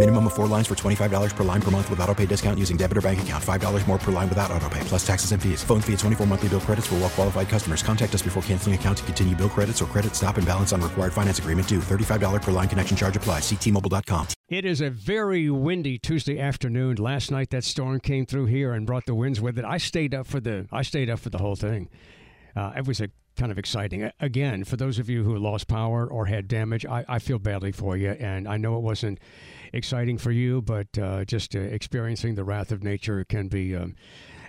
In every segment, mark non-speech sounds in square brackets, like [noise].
Minimum of four lines for $25 per line per month with auto pay discount using debit or bank account. $5 more per line without auto pay, plus taxes and fees. Phone fee at 24 monthly bill credits for well qualified customers. Contact us before canceling account to continue bill credits or credit stop and balance on required finance agreement due. $35 per line connection charge applies. Ctmobile.com. It is a very windy Tuesday afternoon. Last night that storm came through here and brought the winds with it. I stayed up for the I stayed up for the whole thing. Uh, it was a kind of exciting. Again, for those of you who lost power or had damage, I, I feel badly for you, and I know it wasn't exciting for you, but uh, just uh, experiencing the wrath of nature can be um,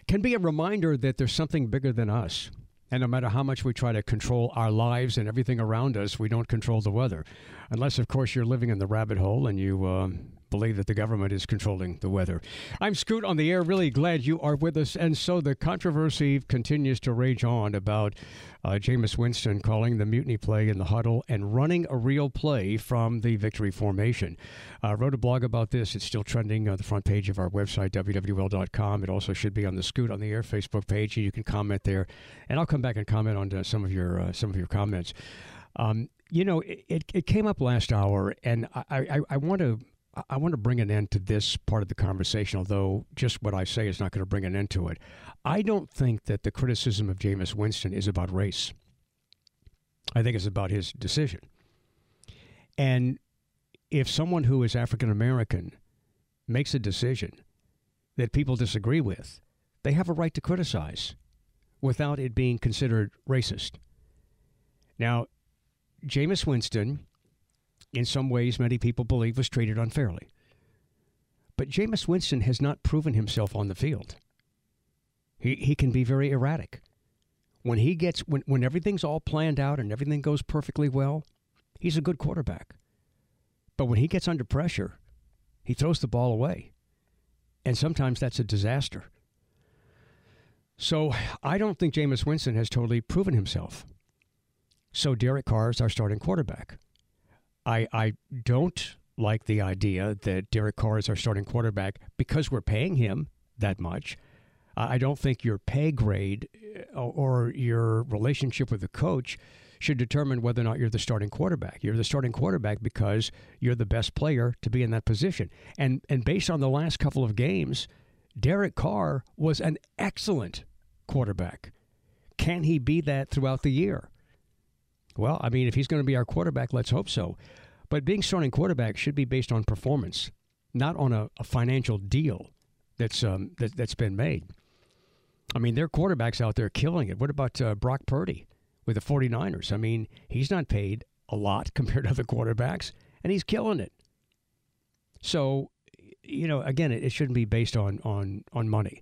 can be a reminder that there's something bigger than us. And no matter how much we try to control our lives and everything around us, we don't control the weather. Unless, of course, you're living in the rabbit hole and you um, believe that the government is controlling the weather. I'm Scoot on the air. Really glad you are with us. And so the controversy continues to rage on about uh, Jameis Winston calling the mutiny play in the huddle and running a real play from the victory formation. I uh, wrote a blog about this. It's still trending on the front page of our website, wwl.com. It also should be on the Scoot on the Air Facebook page, and you can comment there. And I'll come back and comment on uh, some of your uh, some of your comments. Um, you know, it, it came up last hour, and I, I, I want to I want to bring an end to this part of the conversation, although just what I say is not going to bring an end to it. I don't think that the criticism of Jameis Winston is about race. I think it's about his decision. And if someone who is African American makes a decision that people disagree with, they have a right to criticize without it being considered racist. Now, Jameis Winston in some ways, many people believe was treated unfairly. But Jameis Winston has not proven himself on the field. He, he can be very erratic. When he gets when, when everything's all planned out and everything goes perfectly well, he's a good quarterback. But when he gets under pressure, he throws the ball away. And sometimes that's a disaster. So I don't think Jameis Winston has totally proven himself. So Derek Carr is our starting quarterback. I, I don't like the idea that Derek Carr is our starting quarterback because we're paying him that much. I don't think your pay grade uh, or your relationship with the coach should determine whether or not you're the starting quarterback. You're the starting quarterback because you're the best player to be in that position. And and based on the last couple of games, Derek Carr was an excellent quarterback. Can he be that throughout the year? Well, I mean, if he's going to be our quarterback, let's hope so. But being starting quarterback should be based on performance, not on a, a financial deal that's um, that, has been made. I mean, there are quarterbacks out there killing it. What about uh, Brock Purdy with the 49ers? I mean, he's not paid a lot [laughs] compared to other quarterbacks, and he's killing it. So, you know, again, it, it shouldn't be based on on on money.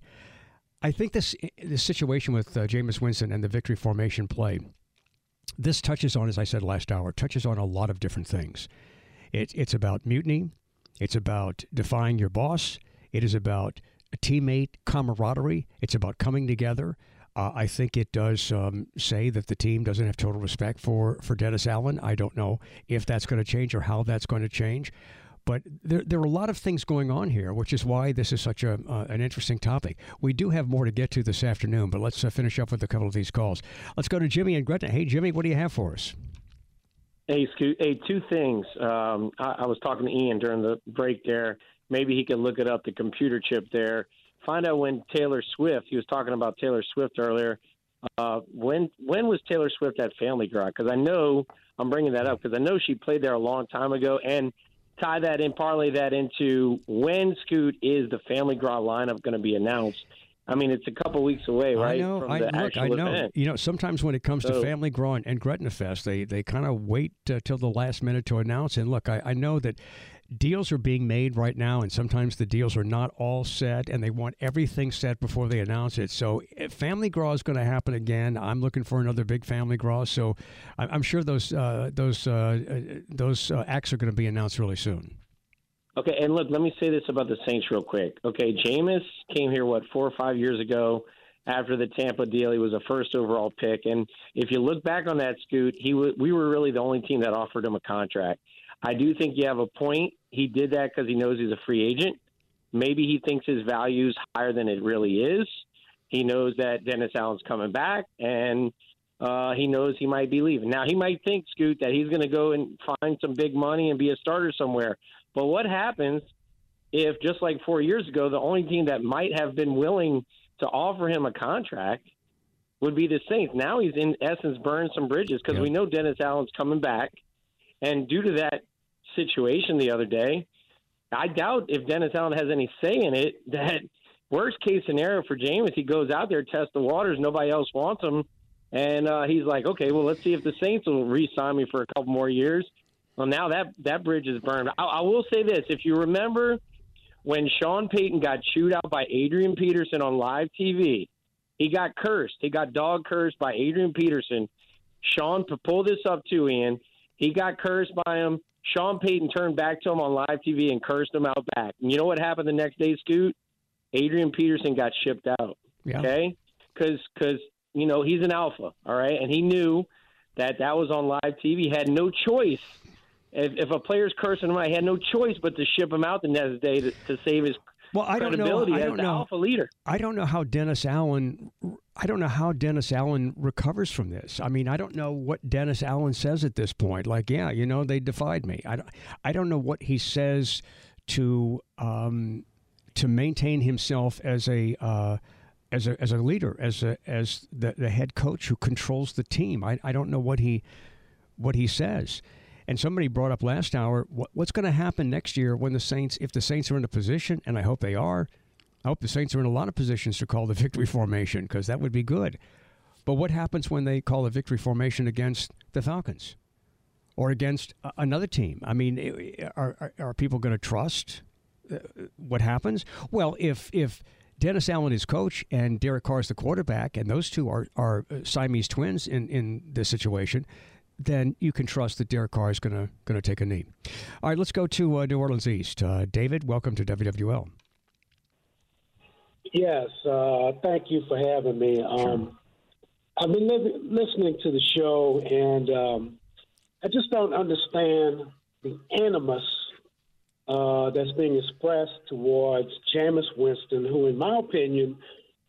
I think this this situation with uh, Jameis Winston and the victory formation play this touches on, as I said last hour, touches on a lot of different things. It, it's about mutiny. It's about defying your boss. It is about teammate camaraderie. It's about coming together. Uh, I think it does um, say that the team doesn't have total respect for for Dennis Allen. I don't know if that's going to change or how that's going to change. But there, there are a lot of things going on here, which is why this is such a, uh, an interesting topic. We do have more to get to this afternoon, but let's uh, finish up with a couple of these calls. Let's go to Jimmy and Gretna. Hey, Jimmy, what do you have for us? Hey, Scoot. Hey, two things. Um, I, I was talking to Ian during the break there. Maybe he could look it up, the computer chip there. Find out when Taylor Swift. He was talking about Taylor Swift earlier. Uh, when when was Taylor Swift at Family Gras? Because I know I'm bringing that up because I know she played there a long time ago, and tie that in, parlay that into when Scoot is the Family Gras lineup going to be announced? I mean, it's a couple weeks away, right? I know. I, look, I know. Event. You know, sometimes when it comes so, to Family Gras and, Gretna Fest, they they kind of wait uh, till the last minute to announce. And look, I, I know that deals are being made right now, and sometimes the deals are not all set, and they want everything set before they announce it. So, if Family Gras is going to happen again. I'm looking for another big Family Gras. So, I'm sure those uh, those uh, uh, those uh, acts are going to be announced really soon. Okay, and look, let me say this about the Saints real quick. Okay, Jameis came here what four or five years ago after the Tampa deal. He was a first overall pick, and if you look back on that, Scoot, he w- we were really the only team that offered him a contract. I do think you have a point. He did that because he knows he's a free agent. Maybe he thinks his value is higher than it really is. He knows that Dennis Allen's coming back, and uh, he knows he might be leaving. Now, he might think, Scoot, that he's going to go and find some big money and be a starter somewhere. But what happens if, just like four years ago, the only team that might have been willing to offer him a contract would be the Saints? Now he's, in essence, burning some bridges because we know Dennis Allen's coming back. And due to that situation the other day, I doubt if Dennis Allen has any say in it. [laughs] That worst case scenario for James, he goes out there, tests the waters, nobody else wants him, and uh, he's like, okay, well, let's see if the Saints will re-sign me for a couple more years. Well, now that that bridge is burned. I, I will say this: if you remember when Sean Payton got chewed out by Adrian Peterson on live TV, he got cursed. He got dog cursed by Adrian Peterson. Sean, pull this up too, Ian. He got cursed by him. Sean Payton turned back to him on live TV and cursed him out back. And you know what happened the next day, Scoot? Adrian Peterson got shipped out. Yeah. Okay, because because you know he's an alpha, all right, and he knew that that was on live TV. He had no choice. If, if a player's cursing him, I had no choice but to ship him out the next day to, to save his well, I don't know. I don't know. Alpha leader. I don't know how Dennis Allen. I don't know how Dennis Allen recovers from this. I mean, I don't know what Dennis Allen says at this point. Like, yeah, you know, they defied me. I don't. I don't know what he says to um, to maintain himself as a. Uh, as a, as a leader, as a, as the, the head coach who controls the team, I, I don't know what he what he says. And somebody brought up last hour what, what's going to happen next year when the Saints, if the Saints are in a position, and I hope they are, I hope the Saints are in a lot of positions to call the [laughs] victory formation because that would be good. But what happens when they call a victory formation against the Falcons or against another team? I mean, are, are, are people going to trust uh, what happens? Well, if if Dennis Allen is coach and Derek Carr is the quarterback, and those two are, are Siamese twins in, in this situation, then you can trust that Derek Carr is going to going to take a knee. All right, let's go to uh, New Orleans East. Uh, David, welcome to WWL. Yes, uh, thank you for having me. Um, I've been li- listening to the show, and um, I just don't understand the animus uh, that's being expressed towards Jameis Winston, who, in my opinion,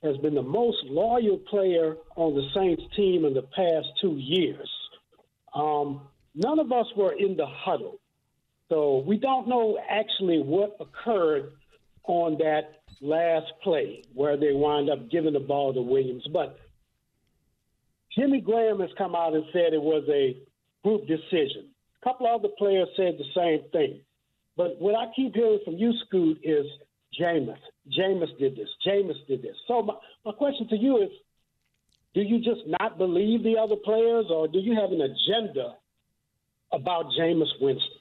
has been the most loyal player on the Saints team in the past two years. Um, none of us were in the huddle. So we don't know actually what occurred on that last play where they wind up giving the ball to Williams. But Jimmy Graham has come out and said it was a group decision. A couple other players said the same thing. But what I keep hearing from you, Scoot, is Jameis. Jameis did this. Jameis did this. So my, my question to you is do you just not believe the other players, or do you have an agenda about Jameis Winston?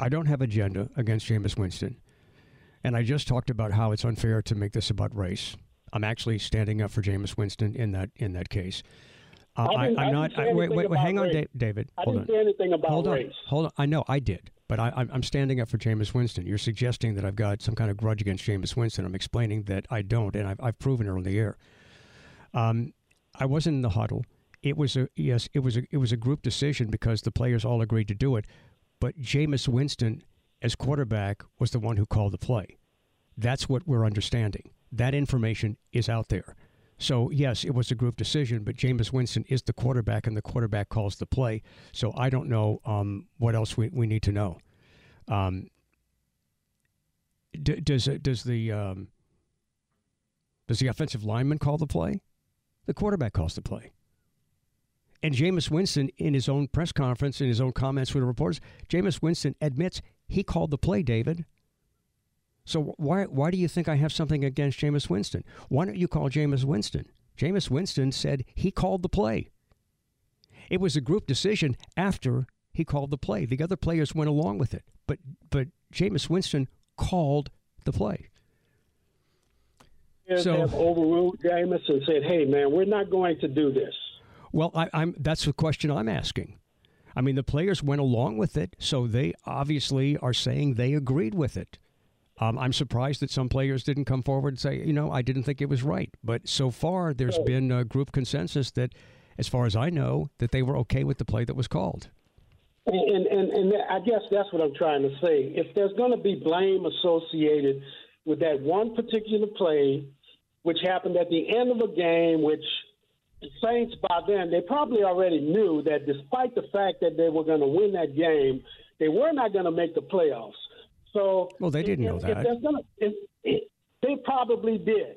I don't have agenda against Jameis Winston, and I just talked about how it's unfair to make this about race. I'm actually standing up for Jameis Winston in that in that case. Uh, I am not. I, wait, wait, wait hang on, David. I hold didn't on. say anything about hold race. On, hold on. I know I did, but I, am standing up for Jameis Winston. You're suggesting that I've got some kind of grudge against Jameis Winston. I'm explaining that I don't, and I've, I've proven it on the air. Um, I wasn't in the huddle. It was a yes. It was a it was a group decision because the players all agreed to do it. But Jameis Winston, as quarterback, was the one who called the play. That's what we're understanding. That information is out there. So, yes, it was a group decision, but Jameis Winston is the quarterback, and the quarterback calls the play. So, I don't know um, what else we, we need to know. Um, d- does does the um, does the offensive lineman call the play? The quarterback calls the play. And Jameis Winston, in his own press conference, in his own comments with the reporters, Jameis Winston admits he called the play, David. So why why do you think I have something against Jameis Winston? Why don't you call Jameis Winston? Jameis Winston said he called the play. It was a group decision after he called the play. The other players went along with it, but but Jameis Winston called the play. So, have overruled Jameis and said, "Hey, man, we're not going to do this." Well, I, I'm that's the question I'm asking. I mean, the players went along with it, so they obviously are saying they agreed with it. Um, I'm surprised that some players didn't come forward and say, you know, I didn't think it was right. But so far, there's been a group consensus that, as far as I know, that they were okay with the play that was called. And, and, and I guess that's what I'm trying to say. If there's going to be blame associated with that one particular play, which happened at the end of a game, which Saints by then they probably already knew that despite the fact that they were going to win that game, they were not going to make the playoffs. So well, they didn't if, know that. Gonna, if, if, they probably did.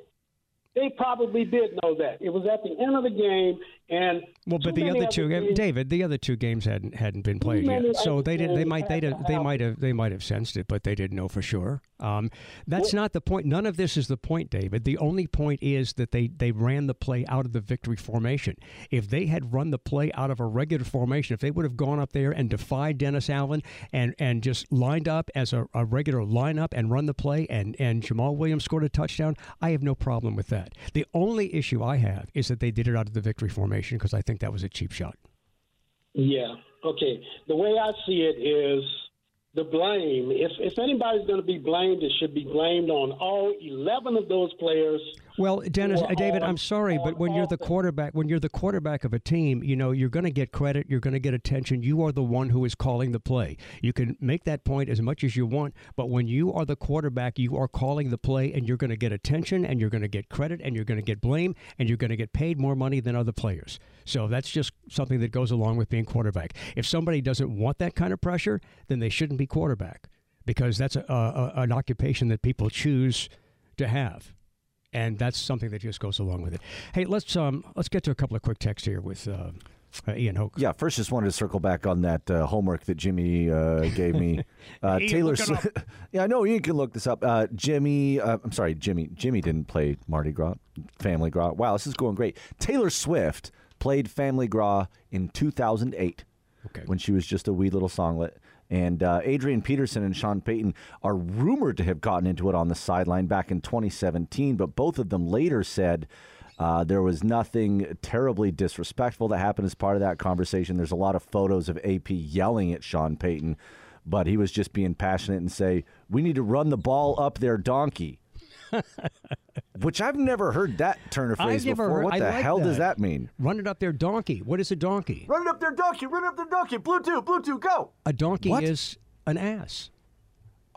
They probably did know that. It was at the end of the game, and well, but the other two, games, David, the other two games hadn't hadn't been played yet, so they did. They might they they might have they might have sensed it, but they didn't know for sure. Um, that's well, not the point. None of this is the point, David. The only point is that they they ran the play out of the victory formation. If they had run the play out of a regular formation, if they would have gone up there and defied Dennis Allen and and just lined up as a, a regular lineup and run the play, and and Jamaal Williams scored a touchdown, I have no problem with that. The only issue I have is that they did it out of the victory formation because I think that was a cheap shot. Yeah. Okay. The way I see it is the blame. If if anybody's going to be blamed, it should be blamed on all eleven of those players. Well, Dennis, David, I'm sorry, but when you're the quarterback, when you're the quarterback of a team, you know you're going to get credit, you're going to get attention. You are the one who is calling the play. You can make that point as much as you want, but when you are the quarterback, you are calling the play, and you're going to get attention, and you're going to get credit, and you're going to get blame, and you're going to get paid more money than other players. So that's just something that goes along with being quarterback. If somebody doesn't want that kind of pressure, then they shouldn't be quarterback because that's a, a, an occupation that people choose to have. And that's something that just goes along with it. Hey, let's um, let's get to a couple of quick texts here with uh, uh, Ian Hoke. Yeah, first, just wanted to circle back on that uh, homework that Jimmy uh, gave me. [laughs] Uh, Taylor, [laughs] yeah, I know you can look this up. Uh, Jimmy, uh, I'm sorry, Jimmy. Jimmy didn't play Mardi Gras, Family Gras. Wow, this is going great. Taylor Swift played Family Gras in 2008 okay. when she was just a wee little songlet. And uh, Adrian Peterson and Sean Payton are rumored to have gotten into it on the sideline back in 2017, but both of them later said uh, there was nothing terribly disrespectful that happened as part of that conversation. There's a lot of photos of AP yelling at Sean Payton, but he was just being passionate and say, "We need to run the ball up their donkey." [laughs] Which I've never heard that turn of phrase before. Heard, what I the like hell that. does that mean? Run it up their donkey. What is a donkey? Run it up their donkey. Run it up their donkey. Bluetooth. Bluetooth. Go. A donkey What? is an ass.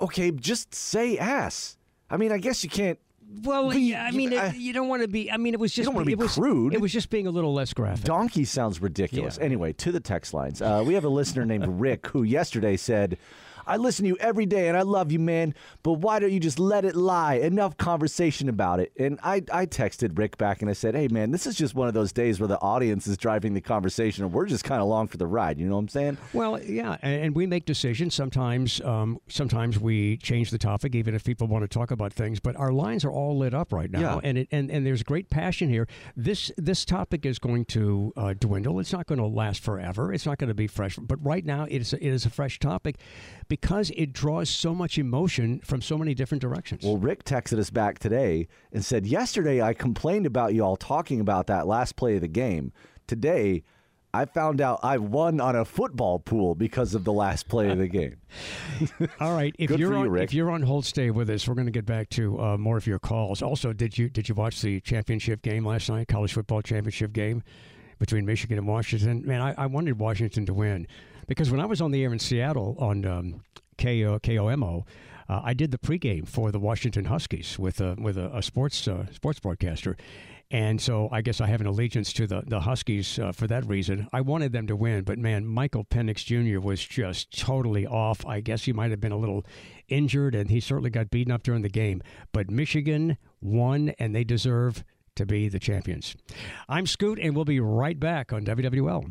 Okay, just say ass. I mean, I guess you can't. Well, But you- yeah, I you- mean, it, you don't want to be. I mean, it was just. You don't wanna be it was, crude. It was just being a little less graphic. Donkey sounds ridiculous. Yeah. Anyway, to the text lines. Uh, we have a listener named Rick who yesterday said, I listen to you every day and I love you, man, but why don't you just let it lie? Enough conversation about it. And I, I texted Rick back and I said, hey, man, this is just one of those days where the audience is driving the conversation and we're just kind of along for the ride. You know what I'm saying? Well, yeah, and, and we make decisions. Sometimes, um, sometimes we change the topic, even if people want to talk about things. But our lines are all lit up right now, Yeah. and it, and and there's great passion here. This this topic is going to uh, dwindle. It's not going to last forever. It's not going to be fresh. But right now, it is it is a fresh topic because it draws so much emotion from so many different directions. Well, Rick texted us back today and said, Yesterday I complained about you all talking about that last play of the game. Today, I found out I won on a football pool because of the last play of the game. [laughs] All right, if you're you, on, Rick. if you're on hold, stay with us. We're going to get back to uh, more of your calls. Also, did you did you watch the championship game last night? College football championship game between Michigan and Washington. Man, I, I wanted Washington to win because when I was on the air in Seattle on um, uh, I did the pregame for the Washington Huskies with a with a, a sports uh, sports broadcaster. And so I guess I have an allegiance to the, the Huskies uh, for that reason. I wanted them to win, but man, Michael Penix Jr. was just totally off. I guess he might have been a little injured, and he certainly got beaten up during the game. But Michigan won, and they deserve to be the champions. I'm Scoot, and we'll be right back on WWL.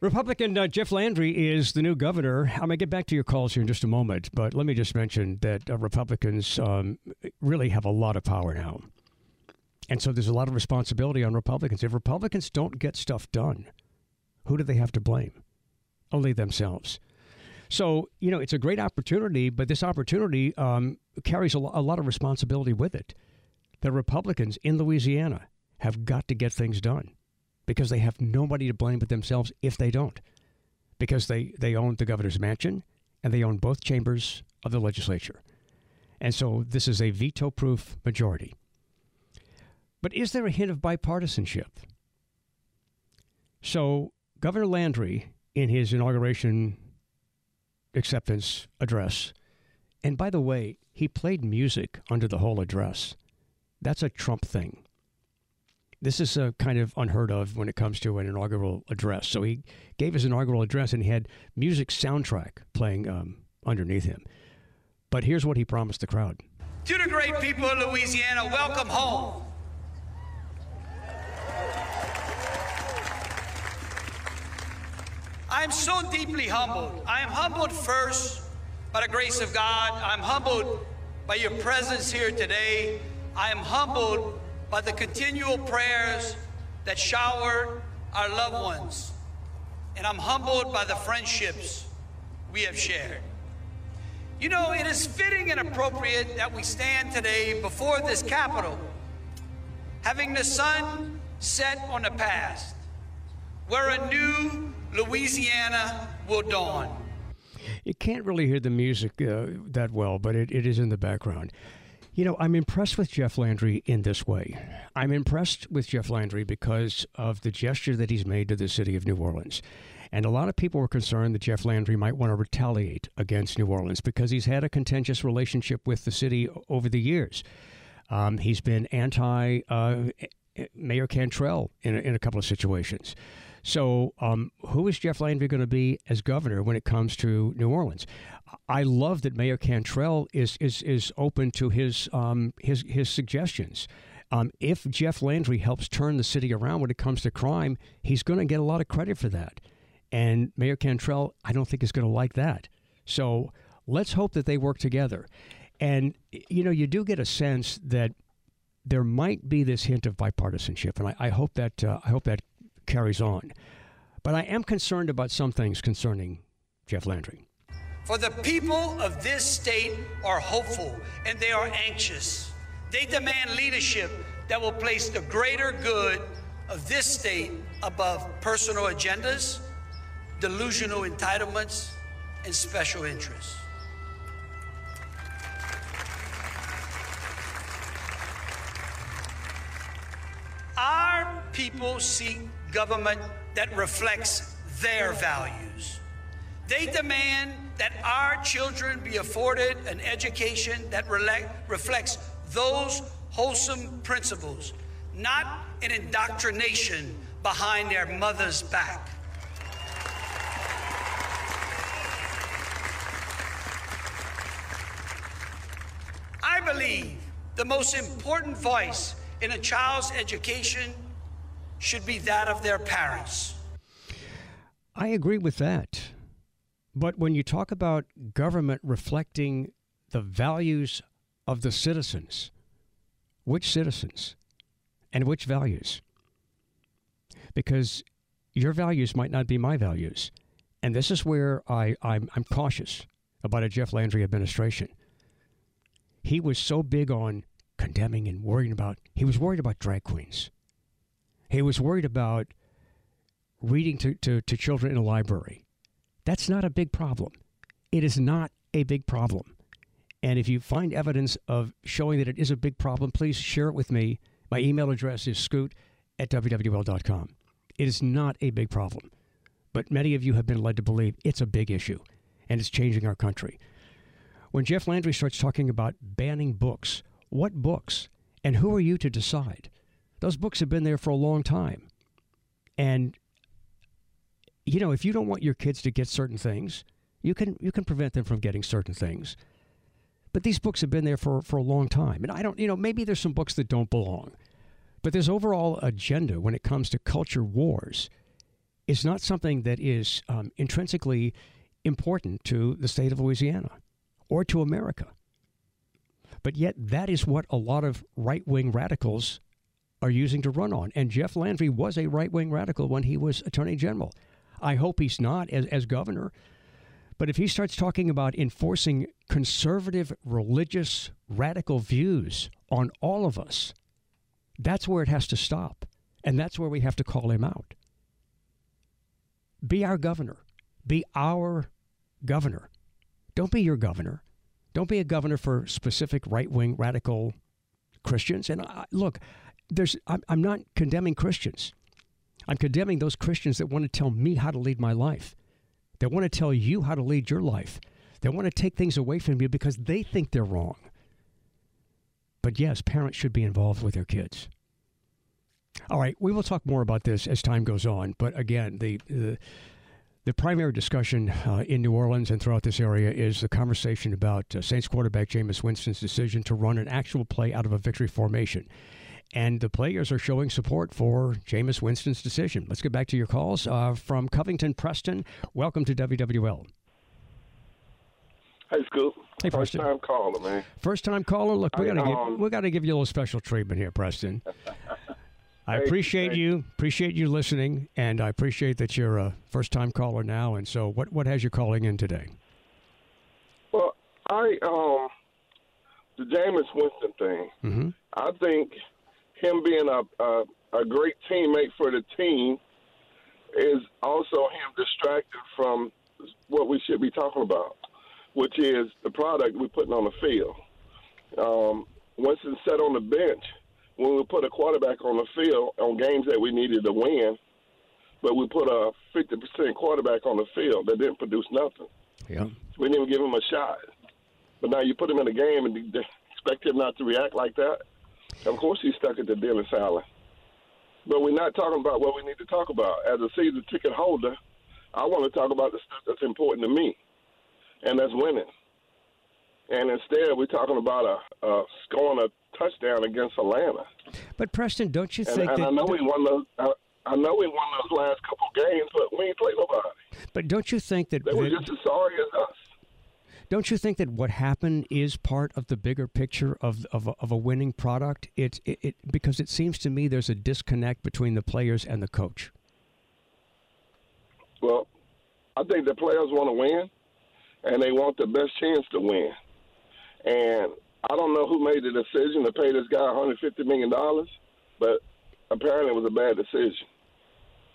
Republican uh, Jeff Landry is the new governor. I'm going to get back to your calls here in just a moment, but let me just mention that uh, Republicans um, really have a lot of power now. And so there's a lot of responsibility on Republicans. If Republicans don't get stuff done, who do they have to blame? Only themselves. So, you know, it's a great opportunity, but this opportunity um, carries a, lo- a lot of responsibility with it. The Republicans in Louisiana have got to get things done because they have nobody to blame but themselves if they don't. Because they, they own the governor's mansion and they own both chambers of the legislature. And so this is a veto proof majority. But is there a hint of bipartisanship? So, Governor Landry, in his inauguration acceptance address, and by the way, he played music under the whole address. That's a Trump thing. This is uh, kind of unheard of when it comes to an inaugural address. So he gave his inaugural address and he had music soundtrack playing um, underneath him. But here's what he promised the crowd. To the great people of Louisiana, welcome home. I am so deeply humbled. I am humbled first by the grace of God. I'm humbled by your presence here today. I am humbled by the continual prayers that shower our loved ones. And I'm humbled by the friendships we have shared. You know, it is fitting and appropriate that we stand today before this Capitol, having the sun set on the past, where a new Louisiana will dawn. You can't really hear the music uh, that well, but it, it is in the background. You know, I'm impressed with Jeff Landry in this way. I'm impressed with Jeff Landry because of the gesture that he's made to the city of New Orleans. And a lot of people were concerned that Jeff Landry might want to retaliate against New Orleans because he's had a contentious relationship with the city over the years. Um, he's been anti uh, Mayor Cantrell in a, in a couple of situations. So, um, who is Jeff Landry going to be as governor when it comes to New Orleans? I love that Mayor Cantrell is is is open to his um, his his suggestions. Um, if Jeff Landry helps turn the city around when it comes to crime, he's going to get a lot of credit for that. And Mayor Cantrell, I don't think is going to like that. So let's hope that they work together. And you know, you do get a sense that there might be this hint of bipartisanship, and I, I hope that uh, I hope that carries on. But I am concerned about some things concerning Jeff Landry. For the people of this state are hopeful and they are anxious. They demand leadership that will place the greater good of this state above personal agendas, delusional entitlements, and special interests. Our people seek government that reflects their values. They demand that our children be afforded an education that reflects those wholesome principles, not an indoctrination behind their mother's back. I believe the most important voice in a child's education should be that of their parents. I agree with that. But when you talk about government reflecting the values of the citizens, which citizens and which values? Because your values might not be my values. And this is where I, I'm, I'm cautious about a Jeff Landry administration. He was so big on condemning and worrying about, he was worried about drag queens. He was worried about reading to, to, to children in a library. That's not a big problem. It is not a big problem. And if you find evidence of showing that it is a big problem, please share it with me. My email address is scoot at WWL.com. It is not a big problem. But many of you have been led to believe it's a big issue and it's changing our country. When Jeff Landry starts talking about banning books, what books? And who are you to decide? Those books have been there for a long time. And you know, if you don't want your kids to get certain things, you can you can prevent them from getting certain things. But these books have been there for, for a long time. And I don't, you know, maybe there's some books that don't belong. But this overall agenda when it comes to culture wars is not something that is um, intrinsically important to the state of Louisiana or to America. But yet, that is what a lot of right wing radicals are using to run on. And Jeff Landry was a right wing radical when he was Attorney General. I hope he's not as, as governor. But if he starts talking about enforcing conservative, religious, radical views on all of us, that's where it has to stop. And that's where we have to call him out. Be our governor. Be our governor. Don't be your governor. Don't be a governor for specific right wing radical Christians. And I, look, there's, I'm, I'm not condemning Christians. I'm condemning those Christians that want to tell me how to lead my life. They want to tell you how to lead your life. They want to take things away from you because they think they're wrong. But yes, parents should be involved with their kids. All right, we will talk more about this as time goes on. But again, the the, the primary discussion uh, in New Orleans and throughout this area is the conversation about uh, Saints quarterback Jameis Winston's decision to run an actual play out of a victory formation. And the players are showing support for Jameis Winston's decision. Let's get back to your calls uh, from Covington, Preston. Welcome to WWL. Hey, Scoop. Hey, First Preston. time caller, man. First time caller. Look, we Hey, got to um, give we got to give you a little special treatment here, Preston. [laughs] I appreciate you, appreciate you listening, and I appreciate that you're a first time caller now. And so, what what has you calling in today? Well, I um the Jameis Winston thing. Mm-hmm. I think him being a, a a great teammate for the team is also him distracted from what we should be talking about, which is the product we're putting on the field. Um, Winston sat on the bench when we put a quarterback on the field on games that we needed to win, but we put a 50% quarterback on the field that didn't produce nothing. Yeah. We didn't even give him a shot. But now you put him in a game and expect him not to react like that. Of course, he's stuck at the dealing silent. But we're not talking about what we need to talk about. As a season ticket holder, I want to talk about the stuff that's important to me, and that's winning. And instead, we're talking about a, a scoring a touchdown against Atlanta. But Preston, don't you And, think and that? I know we won those. I, I know we won those last couple games, but we ain't played nobody. but don't you think that? They were just as sorry as us. Don't you think that what happened is part of the bigger picture of of a, of a winning product? It, it it because it seems to me there's a disconnect between the players and the coach. Well, I think the players want to win, and they want the best chance to win. And I don't know who made the decision to pay this guy $150 million, but apparently it was a bad decision.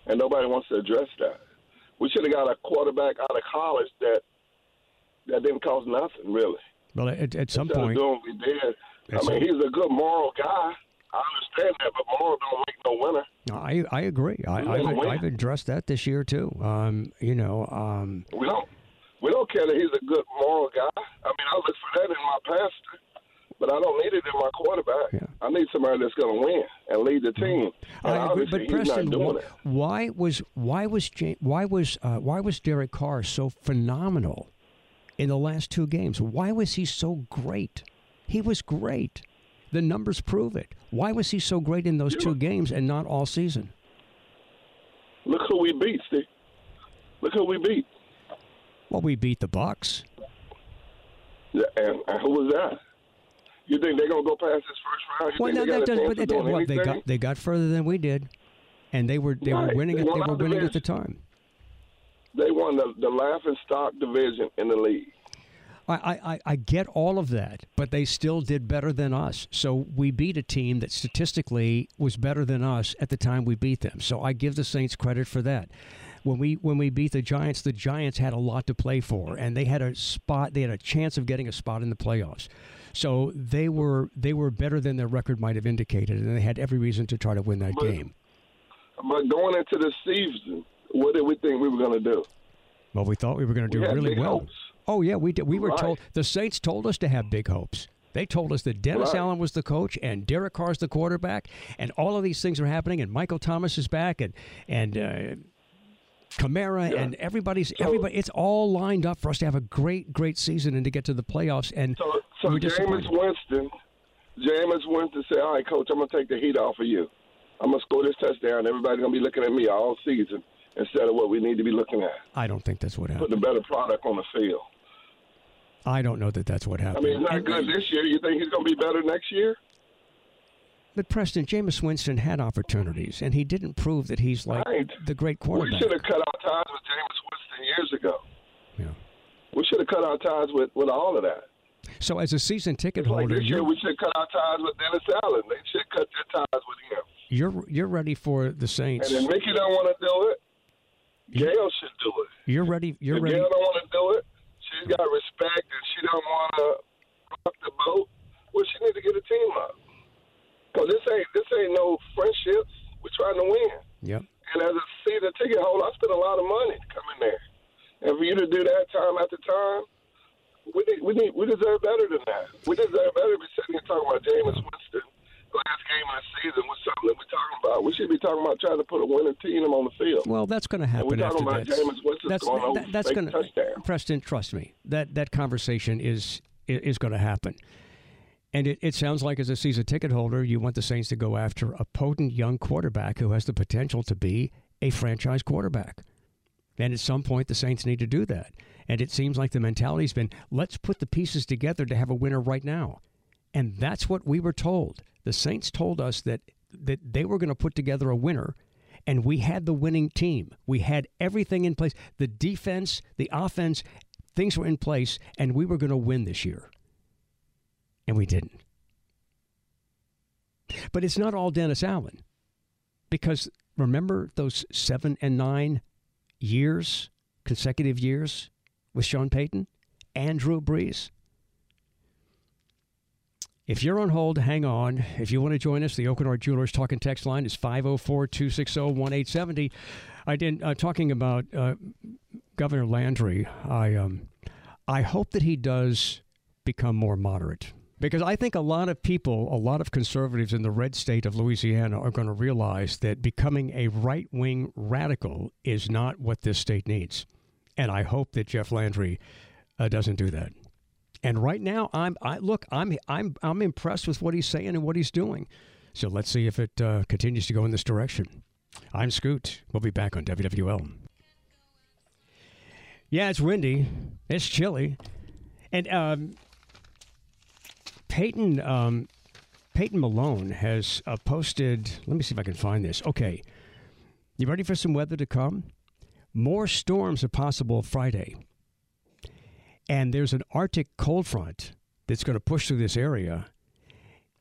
And nobody wants to address that. We should have got a quarterback out of college that that didn't cost nothing, really. Well, at, at some Instead point, doing what we did. I mean, he's a good moral guy. I understand that, but moral don't make no winner. I I agree. I, I've. I've addressed that this year too. Um, you know, um, We don't we don't care that he's a good moral guy. I mean, I look for that in my pastor, but I don't need it in my quarterback. I need somebody that's going to win and lead the team. And I agree, but Preston, why, why was why was why was uh, why was Derek Carr so phenomenal in the last two games? Why was he so great? He was great. The numbers prove it. Why was he so great in those two games and not all season? Look who we beat, Steve. Look who we beat. Well, we beat the Bucks. Yeah, and, and who was that? You think they're gonna go past this first round? You Well, no, that does, chance but of that, doing what, they got they got further than we did, and they were they were winning. They they were winning at the time. They won the, the laughing stock division in the league. I, I, I- get all of that, but they still did better than us. So we beat a team that statistically was better than us at the time we beat them. So I give the Saints credit for that. When we when we beat the Giants, the Giants had a lot to play for, and they had a spot. They had a chance of getting a spot in the playoffs. So they were they were better than their record might have indicated, and they had every reason to try to win that But- game. But going into the season, what did we think we were gonna do? Well, we thought we were going to We do had really big well. hopes. Oh yeah, we did. We were Right. told the Saints told us to have big hopes. They told us that Dennis Right. Allen was the coach and Derek Carr's the quarterback, and all of these things are happening. And Michael Thomas is back, and and uh, Kamara, Yeah. and everybody's everybody. It's all lined up for us to have a great, great season and to get to the playoffs. And So, so Jameis. Winston, Jameis Winston said, "All right, coach, I'm gonna take the heat off of you. I'm gonna score this touchdown. Everybody's gonna be looking at me all season instead of what we need to be looking at, I don't think that's what happened. putting a better product on the field. I don't know that that's what happened. I mean, it's not good this year. You think he's gonna be better next year? But Preston, Jameis Winston had opportunities, and he didn't prove that he's like Right. the great quarterback. We should have cut our ties with Jameis Winston years ago. Yeah. We should have cut our ties with, with all of that. So, as a season ticket like holder, this year, we should cut our ties with Dennis Allen. They should cut their ties with him. you're you're ready for the Saints. And if Mickey don't want to do it, Gail should do it. You're ready. You're if ready. Gail don't want to do it, she's got respect and she don't want to rock the boat. Well, she need to get a team up. Cause this ain't this ain't no friendships. We're trying to win. Yep. And as a season ticket holder, I spent a lot of money coming there. And for you to do that time after time, we need, we need we deserve better than that. We deserve better to be sitting here talking about Jameis Winston. Last game of the season was something that we're talking about. We should be talking about trying to put a winning team on the field. Well, that's going to And happen we're after talking about that. Jameis Winston That's going that, that's going to touchdown. Preston. Trust me. That that conversation is is, is going to happen. And it, it sounds like as a season ticket holder, you want the Saints to go after a potent young quarterback who has the potential to be a franchise quarterback. And at some point, the Saints need to do that. And it seems like the mentality's been let's put the pieces together to have a winner right now. And that's what we were told. The Saints told us that, that they were going to put together a winner, and we had the winning team. We had everything in place the defense, the offense, things were in place, and we were going to win this year. And we didn't. But it's not all Dennis Allen. Because remember those seven and nine years, consecutive years with Sean Payton and Drew Brees? If you're on hold, hang on. If you want to join us, the Aucoin Hart Jewelers talking text line is 504 260 1870. I did, uh, talking about uh, Governor Landry, I, um, I hope that he does become more moderate. Because I think a lot of people, a lot of conservatives in the red state of Louisiana are going to realize that becoming a right wing radical is not what this state needs. And I hope that Jeff Landry uh, doesn't do that. And right now, I'm I look, I'm I'm I'm impressed with what he's saying and what he's doing. So let's see if it uh, continues to go in this direction. I'm Scoot. We'll be back on WWL. Yeah, it's windy. It's chilly, and um, Peyton um, Peyton Malone has uh, posted. Let me see if I can find this. Okay, you ready for some weather to come? More storms are possible Friday. And there's an Arctic cold front that's going to push through this area.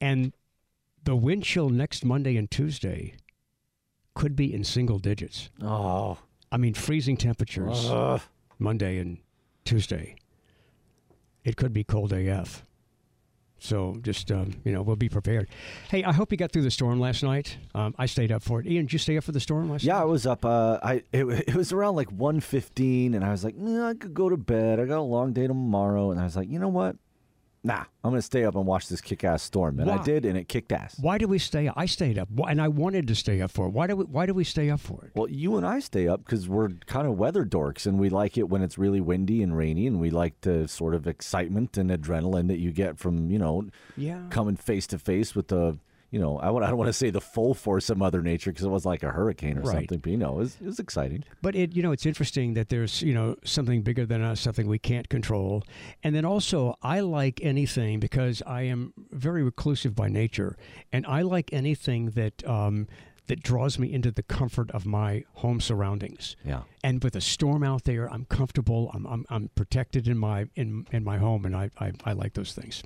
And the wind chill next Monday and Tuesday could be in single digits. Oh. I mean, freezing temperatures Ugh. Monday and Tuesday. It could be cold AF. So just, um, you know, we'll be prepared. Hey, I hope you got through the storm last night. Um, I stayed up for it. Ian, did you stay up for the storm last Yeah, night? Yeah, I was up. Uh, I it, it was around like 1.15, and I was like, nah, I could go to bed. I got a long day tomorrow, and I was like, you know what? Nah, I'm gonna stay up and watch this kick-ass storm, and I did, and it kicked ass. Why did we stay up? I stayed up, and I wanted to stay up for it. Why do we? Why do we stay up for it? Well, you and I stay up because we're kind of weather dorks, and we like it when it's really windy and rainy, and we like the sort of excitement and adrenaline that you get from you know Yeah. coming face to face with the you know, I, I don't want to say the full force of Mother Nature because it was like a hurricane or Right. something, but you know, it was, it was exciting. But it, you know, it's interesting that there's, you know, something bigger than us, something we can't control. And then also, I like anything because I am very reclusive by nature, and I like anything that um, that draws me into the comfort of my home surroundings. Yeah. And with a storm out there, I'm comfortable. I'm, I'm, I'm protected in my in, in my home, and I, I, I like those things.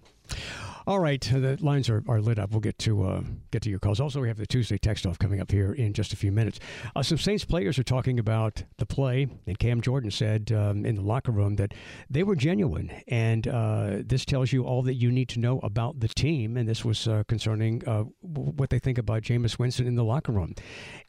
All right, the lines are, are lit up. We'll get to uh, get to your calls. Also, we have the Tuesday text off coming up here in just a few minutes. Uh, some Saints players are talking about the play, and Cam Jordan said um, in the locker room that they were genuine, and uh, this tells you all that you need to know about the team. And this was uh, concerning uh, what they think about Jameis Winston in the locker room.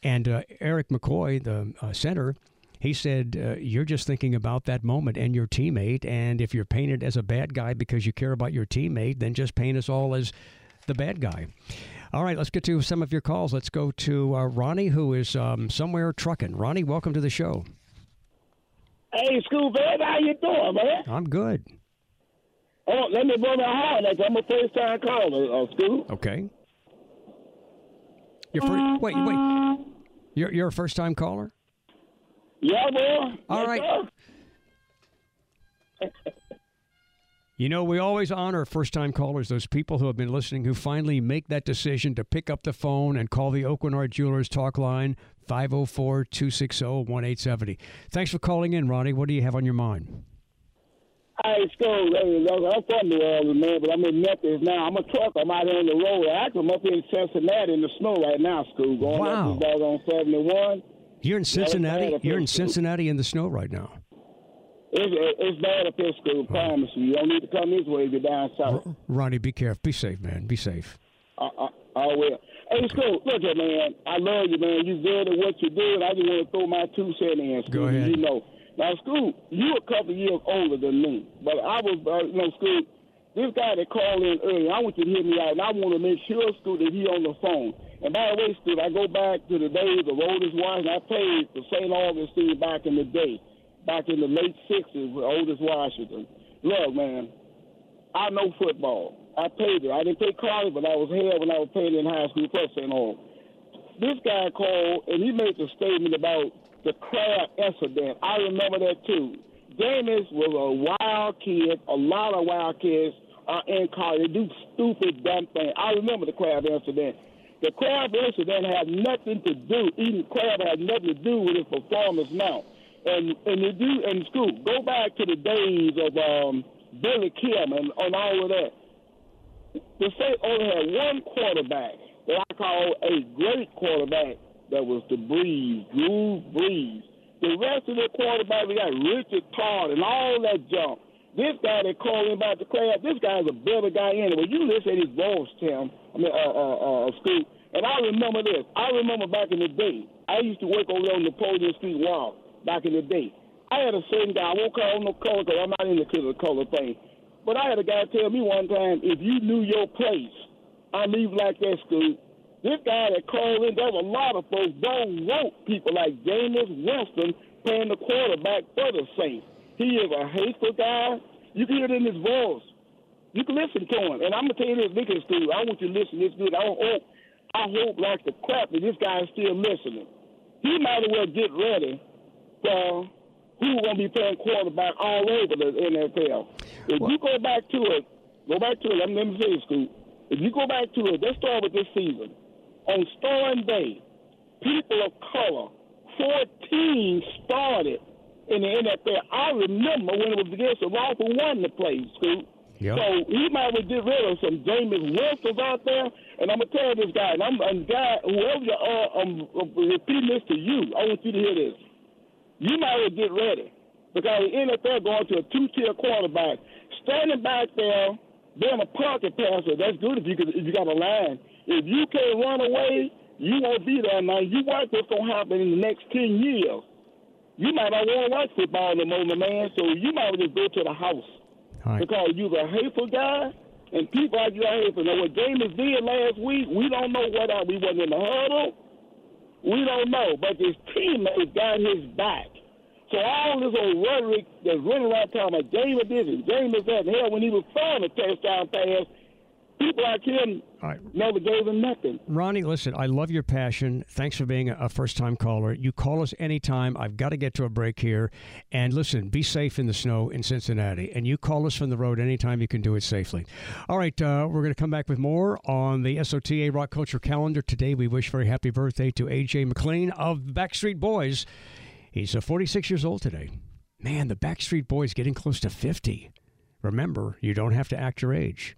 And uh, Erik McCoy, the uh, center, he said, uh, You're just thinking about that moment and your teammate. And if you're painted as a bad guy because you care about your teammate, then just paint us all as the bad guy. All right, let's get to some of your calls. Let's go to uh, Ronnie, who is um, somewhere trucking. Ronnie, welcome to the show. Hey, Scoot baby, how you doing, man? I'm good. Oh, let me blow my horn. Like I'm a first time caller, uh, Scoot. Okay. Your first, wait, wait. You're, you're a first time caller? Yeah, boy. All right. You know, we always honor first time callers, those people who have been listening who finally make that decision to pick up the phone and call the Aucoin Hart Jewelers talk line 504 260 1870. Thanks for calling in, Ronnie. What do you have on your mind? Hey, look, I'm from New Orleans, man, but I'm in Memphis now. I'm a trucker. I'm out here on the road. I'm up here in Cincinnati in the snow right now, Scoot. Going Wow. up dog on 71. You're in Cincinnati. You're in. Cincinnati in the snow right now. It's, it's bad up here, Scoot. Promise you. You don't need to come this way if you're down south. Ronnie, be careful. Be safe, man. Be safe. I, I, I will. Hey, Scoot, look at man. I love you, man. You good at what you do, and I just want to throw my two cents in. Scoot, Go ahead. You know, now, Scoot, you a couple years older than me, but I was, uh, you know, Scoot. This guy that called in earlier, I want you to hear me out, and I want to make sure, Scoot, that he on the phone. And by the way, Scoot, I go back to the days of Otis Washington. I played for St. Augustine back in the day, back in the late '60s with Otis Washington. Look, man, I know football. I played it. I didn't play college, but I was here when I was playing in high school for St. Aug. This guy called and he made a statement about the crab incident. I remember that too. Jameis was a wild kid. A lot of wild kids are in college. They do stupid, dumb things. I remember the crab incident. The crab incident had nothing to do. Eating crab had nothing to do with his performance now. And and you do in school. Go back to the days of um, Billy Kim and, and all of that. The state only had one quarterback that I call a great quarterback. That was the Brees, Drew Brees. The rest of the quarterback, we got Richard Todd and all that junk. This guy that called him about the crab, this guy's a better guy anyway. You listen to his voice, Tim. I mean, uh, uh, uh, Scoop. And I remember this. I remember back in the day. I used to work over on Napoleon Street Wall back in the day. I had a certain guy. I won't call no color because I'm not into the color thing. But I had a guy tell me one time, if you knew your place, I leave like that, Scoop. This guy that called in, there was a lot of folks don't want people like Jameis Winston playing the quarterback for the Saints. He is a hateful guy. You can hear it in his voice. You can listen to him. And I'm gonna tell you this, Vicky Stu, I want you to listen this good. I hope I hope like the crap that this guy is still listening. He might as well get ready for who's gonna be playing quarterback all over the NFL. If you go back to it, go back to it, let me, let me say Scoop. If you go back to it, let's start with this season. On Storm Day, people of color, 14 started in the NFL. I remember when it was against the Lawful One to play, Scoop. Yep. So he might well get rid of some Jameis Wilsons out there. And I'm gonna tell this guy, and I'm a guy, whoever you are, I'm, I'm repeating this to you. I want you to hear this. You might well get ready because the NFL going to a two-tier quarterback, standing back there, being a pocket passer. That's good if you could, if you got a line. If you can't run away, you won't be there. Now you watch what's gonna happen in the next ten years. You might not want to watch football no more, my man. So you might just go to the house because you're a hateful guy, and people like you are hateful. Now what James did last week, we don't know what uh, we wasn't in the huddle. We don't know, but his teammates got his back. So all this old rhetoric that's running around talking about James this and James that, and hell, when he was throwing a touchdown pass, people like him never gave him nothing. Ronnie, listen, I love your passion. Thanks for being a first time caller. You call us anytime. I've got to get to a break here. And listen, be safe in the snow in Cincinnati. And you call us from the road anytime you can do it safely. All right, uh, we're going to come back with more on the SOTA Rock Culture calendar. Today, we wish very happy birthday to AJ McLean of Backstreet Boys. He's uh, 46 years old today. Man, the Backstreet Boys getting close to 50. Remember, you don't have to act your age.